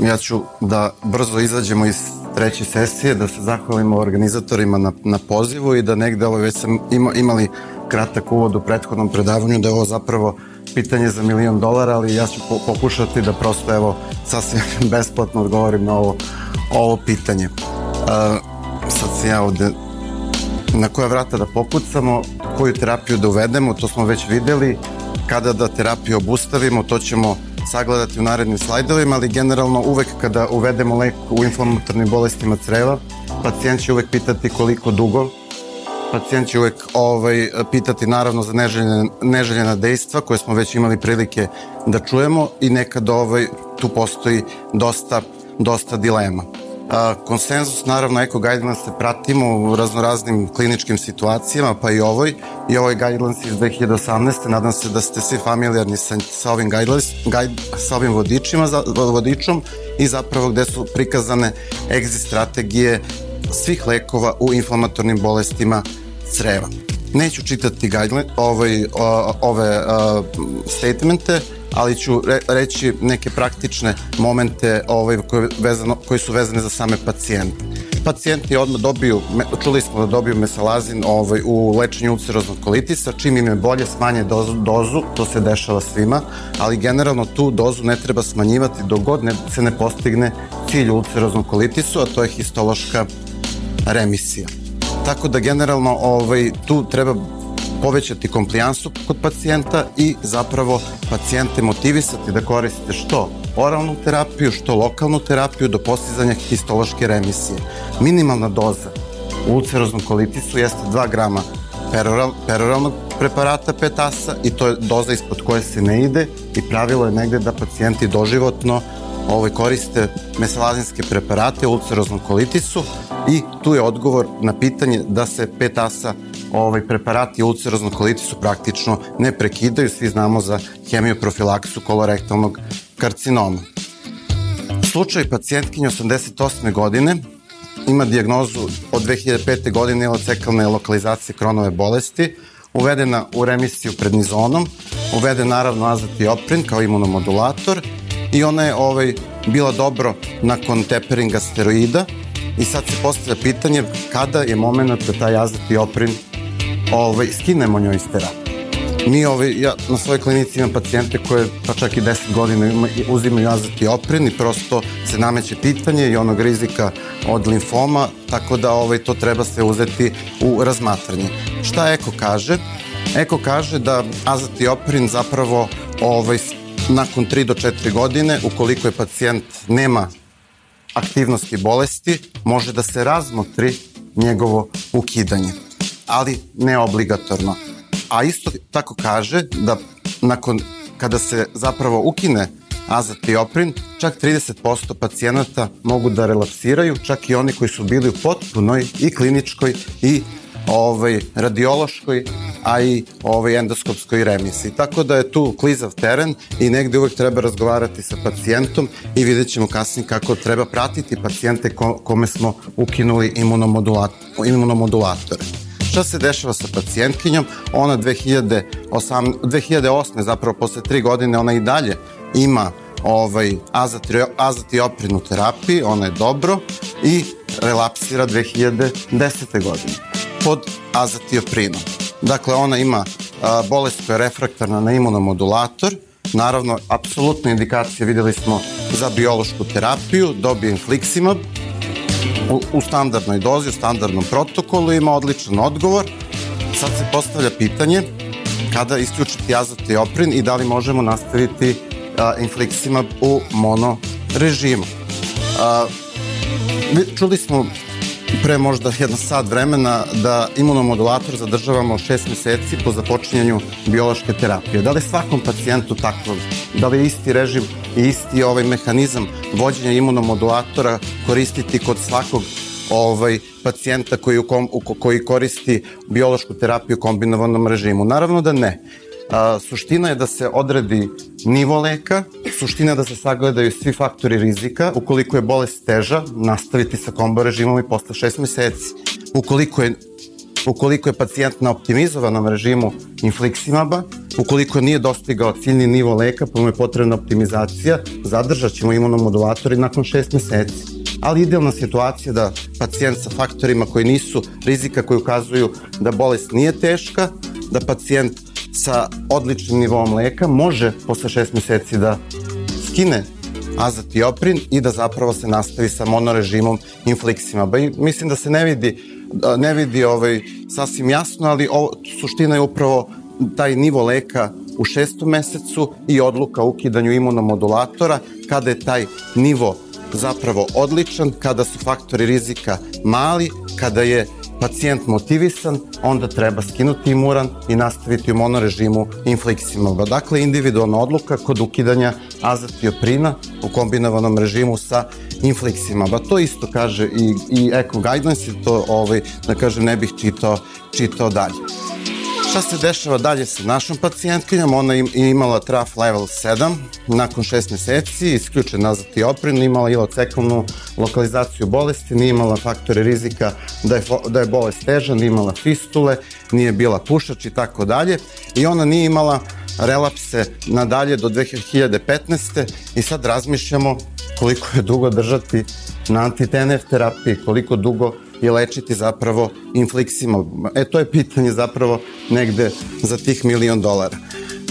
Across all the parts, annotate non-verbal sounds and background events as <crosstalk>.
Ja ću da brzo izađemo iz treće sesije, da se zahvalimo organizatorima na, na pozivu i da negde ovo već sam ima, imali kratak uvod u prethodnom predavanju da je ovo zapravo pitanje za milion dolara, ali ja ću po, pokušati da prosto evo sasvim <laughs> besplatno odgovorim na ovo, ovo pitanje. Uh, sad se ja ovde na koja vrata da popucamo, koju terapiju da uvedemo, to smo već videli, kada da terapiju obustavimo, to ćemo sagledati u narednim slajdovima, ali generalno uvek kada uvedemo lek u inflamatornim bolestima creva, pacijent će uvek pitati koliko dugo, pacijent će uvek ovaj, pitati naravno za neželjene, neželjena dejstva koje smo već imali prilike da čujemo i nekad ovaj, tu postoji dosta, dosta dilema. A, konsenzus, naravno, Eko Guidelines se pratimo u raznoraznim kliničkim situacijama, pa i ovoj. I ovoj Guidelines iz 2018. Nadam se da ste svi familijarni sa, sa ovim guidelines, guide, sa ovim vodičima, za, vodičom i zapravo gde su prikazane exit strategije svih lekova u inflamatornim bolestima creva. Neću čitati guideline, ovaj, o, ove o, statemente, ali ću re, reći neke praktične momente ovaj, koje, vezano, koji su vezane za same pacijente. Pacijenti odmah dobiju, čuli smo da dobiju mesalazin ovaj, u lečenju ulceroznog kolitisa, čim im je bolje smanje dozu, dozu, to se dešava svima, ali generalno tu dozu ne treba smanjivati dok god ne, se ne postigne cilj ulceroznog kolitisu, a to je histološka remisija. Tako da generalno ovaj, tu treba povećati komplijansu kod pacijenta i zapravo pacijente motivisati da koriste što oralnu terapiju, što lokalnu terapiju do postizanja histološke remisije. Minimalna doza u ulceroznom kolitisu jeste 2 grama peroral, peroralnog preparata petasa i to je doza ispod koje se ne ide i pravilo je negde da pacijenti doživotno ovaj, koriste mesalazinske preparate u ulceroznom kolitisu i tu je odgovor na pitanje da se petasa ovaj, preparati ulceroznog kolitisu praktično ne prekidaju, svi znamo za hemioprofilaksu kolorektalnog karcinoma. Slučaj pacijentkinje 88. godine ima dijagnozu od 2005. godine ilocekalne lokalizacije kronove bolesti, uvedena u remisiju prednizonom, uveden naravno azatioprin kao imunomodulator i ona je ovaj, bila dobro nakon teperinga steroida i sad se postavlja pitanje kada je moment da taj azatioprin ovaj, skinemo njoj iz terapije. Mi ovaj, ja na svojoj klinici imam pacijente koje pa čak i 10 godina ima, uzimaju azatioprin i prosto se nameće pitanje i onog rizika od limfoma, tako da ovaj, to treba se uzeti u razmatranje. Šta Eko kaže? Eko kaže da azatioprin zapravo ovaj, nakon 3 do 4 godine, ukoliko je pacijent nema aktivnosti bolesti, može da se razmotri njegovo ukidanje, ali ne obligatorno. A isto tako kaže da nakon kada se zapravo ukine azatioprin, čak 30% pacijenata mogu da relapsiraju, čak i oni koji su bili u potpunoj i kliničkoj i ovaj, radiološkoj, a i ovaj, endoskopskoj remisiji. Tako da je tu klizav teren i negde uvek treba razgovarati sa pacijentom i vidjet ćemo kasnije kako treba pratiti pacijente ko, kome smo ukinuli imunomodulator, imunomodulatore. Šta se dešava sa pacijentkinjom? Ona 2008, 2008. zapravo posle tri godine ona i dalje ima ovaj, azatioprinu terapiji, ona je dobro i relapsira 2010. godine pod azatioprinom. Dakle, ona ima a, bolest koja je refraktarna na imunomodulator, naravno, apsolutna indikacija, videli smo za biološku terapiju, dobije infliximab, u, u standardnoj dozi, u standardnom protokolu, ima odličan odgovor. Sad se postavlja pitanje kada isključiti azatioprin i da li možemo nastaviti a, infliximab u mono režimu. A, čuli smo pre možda jedan sat vremena da imunomodulator zadržavamo 6 meseci po započinjanju biološke terapije. Da li svakom pacijentu tako? Da li je isti režim i isti ovaj mehanizam vođenja imunomodulatora koristiti kod svakog ovaj pacijenta koji, u kom, u, koji koristi biološku terapiju u kombinovanom režimu? Naravno da ne. A, suština je da se odredi nivo leka, suština da se sagledaju svi faktori rizika, ukoliko je bolest teža, nastaviti sa kombo režimom i posle šest meseci. Ukoliko je ukoliko je pacijent na optimizovanom režimu infliksimaba, ukoliko nije dostigao ciljni nivo leka, pa mu je potrebna optimizacija, zadržat ćemo imunomodulatori nakon šest meseci. Ali idealna situacija da pacijent sa faktorima koji nisu rizika koji ukazuju da bolest nije teška, da pacijent sa odličnim nivom leka može posle šest meseci da skine azatioprin i da zapravo se nastavi sa monorežimom infliksimaba. I mislim da se ne vidi, ne vidi ovaj, sasvim jasno, ali ovo, suština je upravo taj nivo leka u šestom mesecu i odluka o ukidanju imunomodulatora kada je taj nivo zapravo odličan, kada su faktori rizika mali, kada je pacijent motivisan, onda treba skinuti imuran i nastaviti u monorežimu infliksimaba. Dakle, individualna odluka kod ukidanja azatioprina u kombinovanom režimu sa infliksimaba. To isto kaže i, i Eco Guidance, to ovaj, da kažem ne bih čitao, čitao dalje. Šta se dešava dalje sa našom pacijentkinjom? Ona je imala traf level 7, nakon 6 meseci, isključen nazad i oprin, imala ilocekalnu lokalizaciju bolesti, nije imala faktore rizika da je, da je bolest teža, nije imala fistule, nije bila pušač i tako dalje. I ona nije imala relapse nadalje do 2015. i sad razmišljamo koliko je dugo držati na anti-TNF terapiji, koliko dugo i lečiti zapravo infliksima. E, to je pitanje zapravo negde za tih milion dolara.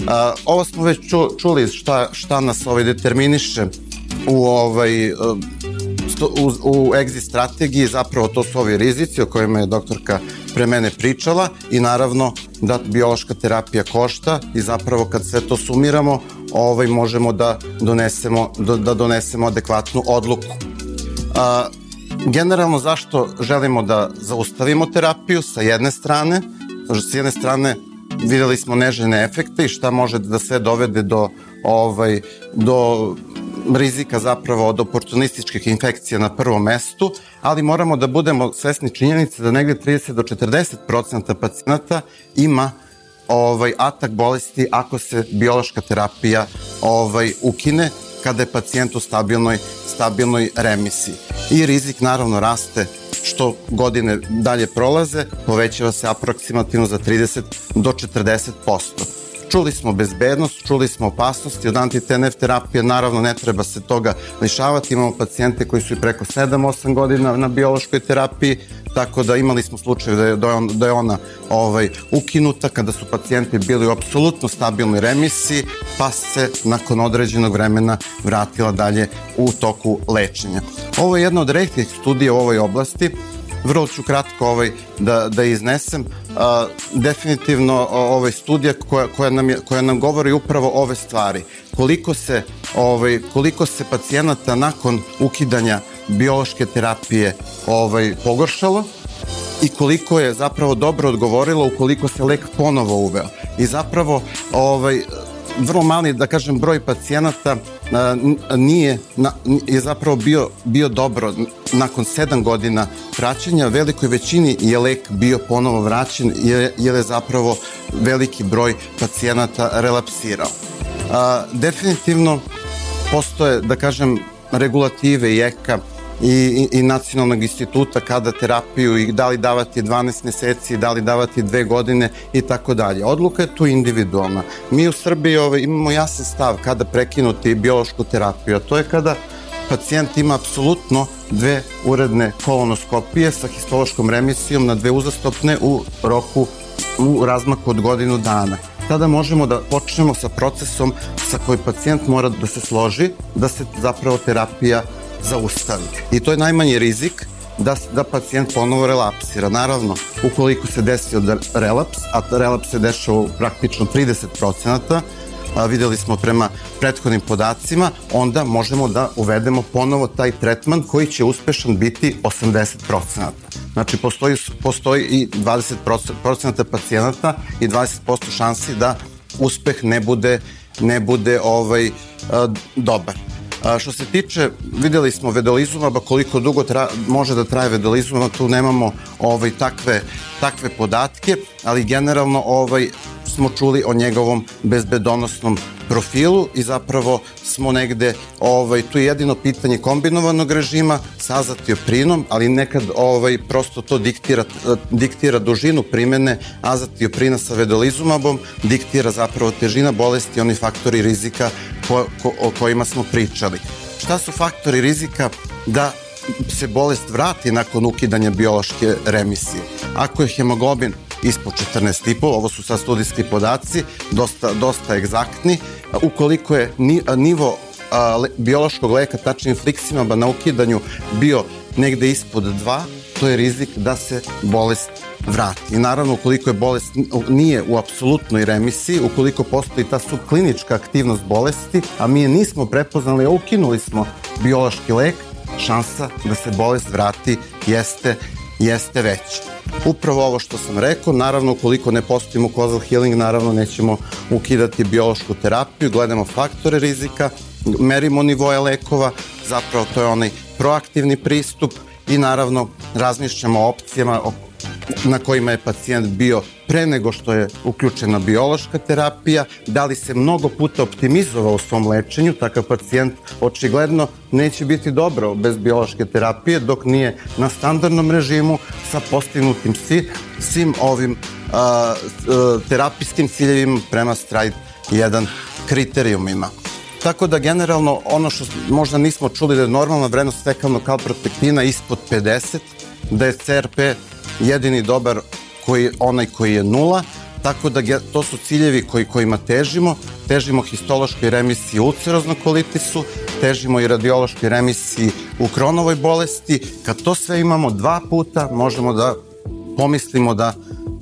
A, ovo smo već ču, čuli šta, šta nas ovaj determiniše u ovaj u, u exit strategiji zapravo to su ovi rizici o kojima je doktorka pre mene pričala i naravno da biološka terapija košta i zapravo kad sve to sumiramo ovaj možemo da donesemo da, da donesemo adekvatnu odluku. A, generalno zašto želimo da zaustavimo terapiju sa jedne strane, sa jedne strane videli smo nežene efekte i šta može da sve dovede do ovaj do rizika zapravo od oportunističkih infekcija na prvom mestu, ali moramo da budemo svesni činjenice da negde 30 do 40% pacijenata ima ovaj atak bolesti ako se biološka terapija ovaj ukine kada je pacijent u stabilnoj, stabilnoj remisiji. I rizik naravno raste što godine dalje prolaze, povećava se aproksimativno za 30 do 40%. Čuli smo bezbednost, čuli smo opasnosti od anti-TNF terapije, naravno ne treba se toga lišavati, imamo pacijente koji su i preko 7-8 godina na biološkoj terapiji, tako da imali smo slučaj da je, da je, da je ona ovaj, ukinuta kada su pacijenti bili u apsolutno stabilnoj remisiji, pa se nakon određenog vremena vratila dalje u toku lečenja. Ovo je jedna od rehtih studija u ovoj oblasti, vrlo ću kratko ovaj, da, da iznesem. A, definitivno ovaj studija koja, koja, nam je, koja nam govori upravo ove stvari. Koliko se, ovaj, koliko se pacijenata nakon ukidanja biološke terapije ovaj, pogoršalo i koliko je zapravo dobro odgovorilo ukoliko se lek ponovo uveo. I zapravo ovaj, vrlo mali, da kažem, broj pacijenata nije, na, je zapravo bio, bio dobro nakon 7 godina praćenja, velikoj većini je lek bio ponovo vraćen jer, je zapravo veliki broj pacijenata relapsirao. A, definitivno postoje, da kažem, regulative i EKA i, i nacionalnog instituta kada terapiju i da li davati 12 meseci, da li davati dve godine i tako dalje. Odluka je tu individualna. Mi u Srbiji ovaj, imamo jasan stav kada prekinuti biološku terapiju, a to je kada pacijent ima apsolutno dve uredne kolonoskopije sa histološkom remisijom na dve uzastopne u roku u razmaku od godinu dana tada možemo da počnemo sa procesom sa koji pacijent mora da se složi da se zapravo terapija zaustavi. I to je najmanji rizik da, da pacijent ponovo relapsira. Naravno, ukoliko se desi od relaps, a relaps se dešava praktično 30%, a, videli smo prema prethodnim podacima, onda možemo da uvedemo ponovo taj tretman koji će uspešan biti 80%. Znači, postoji, postoji i 20% pacijenata i 20% šansi da uspeh ne bude, ne bude ovaj, dobar. A, što se tiče, videli smo vedolizumaba, koliko dugo tra, može da traje vedolizumaba, tu nemamo ovaj, takve, takve podatke, ali generalno ovaj, smo čuli o njegovom bezbedonosnom profilu i zapravo smo negde, ovaj, tu je jedino pitanje kombinovanog režima sa azatioprinom, ali nekad ovaj, prosto to diktira, diktira dužinu primene azatioprina sa vedolizumabom, diktira zapravo težina bolesti, oni faktori rizika ko, ko, o kojima smo pričali. Šta su faktori rizika da se bolest vrati nakon ukidanja biološke remisije? Ako je hemoglobin ispod 14,5, ovo su sad studijski podaci, dosta, dosta egzaktni. Ukoliko je nivo biološkog leka, tačnije infliksimaba na ukidanju bio negde ispod 2, to je rizik da se bolest vrati. I naravno, ukoliko je bolest nije u apsolutnoj remisiji, ukoliko postoji ta subklinička aktivnost bolesti, a mi je nismo prepoznali, ukinuli smo biološki lek, šansa da se bolest vrati jeste, jeste veća upravo ovo što sam rekao, naravno ukoliko ne postavimo causal healing, naravno nećemo ukidati biološku terapiju, gledamo faktore rizika, merimo nivoje lekova, zapravo to je onaj proaktivni pristup i naravno razmišljamo o opcijama na kojima je pacijent bio pre nego što je uključena biološka terapija, da li se mnogo puta optimizovao u svom lečenju, takav pacijent očigledno neće biti dobro bez biološke terapije dok nije na standardnom režimu sa postignutim svi, svim ovim a, a, terapijskim ciljevima prema STRIDE 1 kriterijumima. Tako da generalno ono što možda nismo čuli da je normalna vrednost fekalnog kalprotektina ispod 50, da je CRP jedini dobar koji, onaj koji je nula, tako da to su ciljevi koji, kojima težimo. Težimo histološkoj remisiji ulceroznog kolitisu, težimo i radiološkoj remisiji u kronovoj bolesti. Kad to sve imamo dva puta, možemo da pomislimo da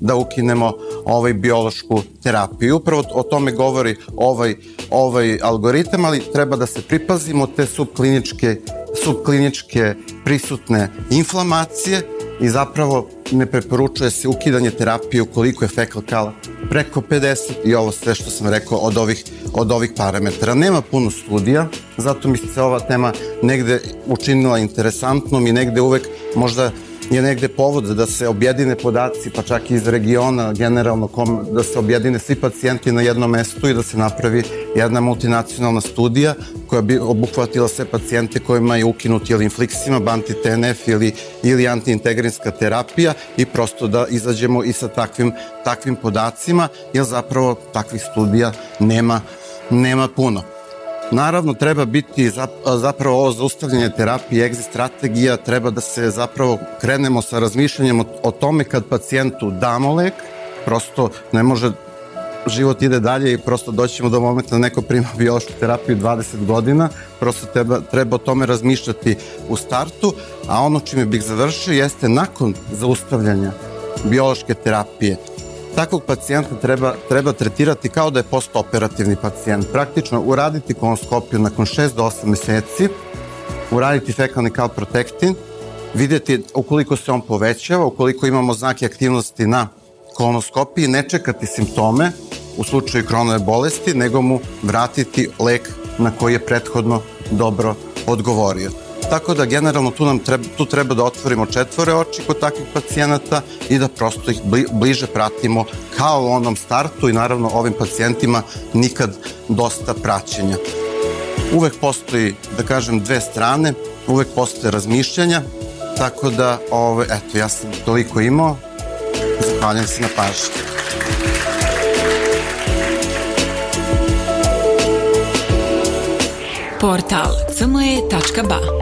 da ukinemo ovaj biološku terapiju. Upravo o tome govori ovaj, ovaj algoritam, ali treba da se pripazimo te subkliničke, subkliničke prisutne inflamacije i zapravo ne preporučuje se ukidanje terapije ukoliko je fekal kala preko 50 i ovo sve što sam rekao od ovih, od ovih parametara. Nema puno studija, zato mi se ova tema negde učinila interesantnom i negde uvek možda je negde povod da se objedine podaci, pa čak i iz regiona, generalno, kom, da se objedine svi pacijenti na jednom mestu i da se napravi jedna multinacionalna studija koja bi obuhvatila sve pacijente kojima je ukinut ili infliksima, anti-TNF ili, ili antiintegrinska terapija i prosto da izađemo i sa takvim, takvim podacima, jer zapravo takvih studija nema, nema puno. Naravno, treba biti zapravo ovo zaustavljanje terapije, exit strategija, treba da se zapravo krenemo sa razmišljanjem o, o tome kad pacijentu damo lek, prosto ne može život ide dalje i prosto doćemo do momenta da neko prima <laughs> biološku terapiju 20 godina, prosto treba, treba o tome razmišljati u startu, a ono čime bih završio jeste nakon zaustavljanja biološke terapije takvog pacijenta treba, treba tretirati kao da je postoperativni pacijent. Praktično uraditi kolonoskopiju nakon 6 do 8 meseci, uraditi fekalni kalprotektin, videti ukoliko se on povećava, ukoliko imamo znake aktivnosti na kolonoskopiji, ne čekati simptome u slučaju kronove bolesti, nego mu vratiti lek na koji je prethodno dobro odgovorio. Tako da generalno tu nam treba, tu treba da otvorimo četvore oči kod takvih pacijenata i da prosto ih bliže pratimo kao u onom startu i naravno ovim pacijentima nikad dosta praćenja. Uvek postoji, da kažem, dve strane, uvek postoje razmišljanja, tako da, ove, eto, ja sam toliko imao, zahvaljujem se na pažnju. Portal cme.ba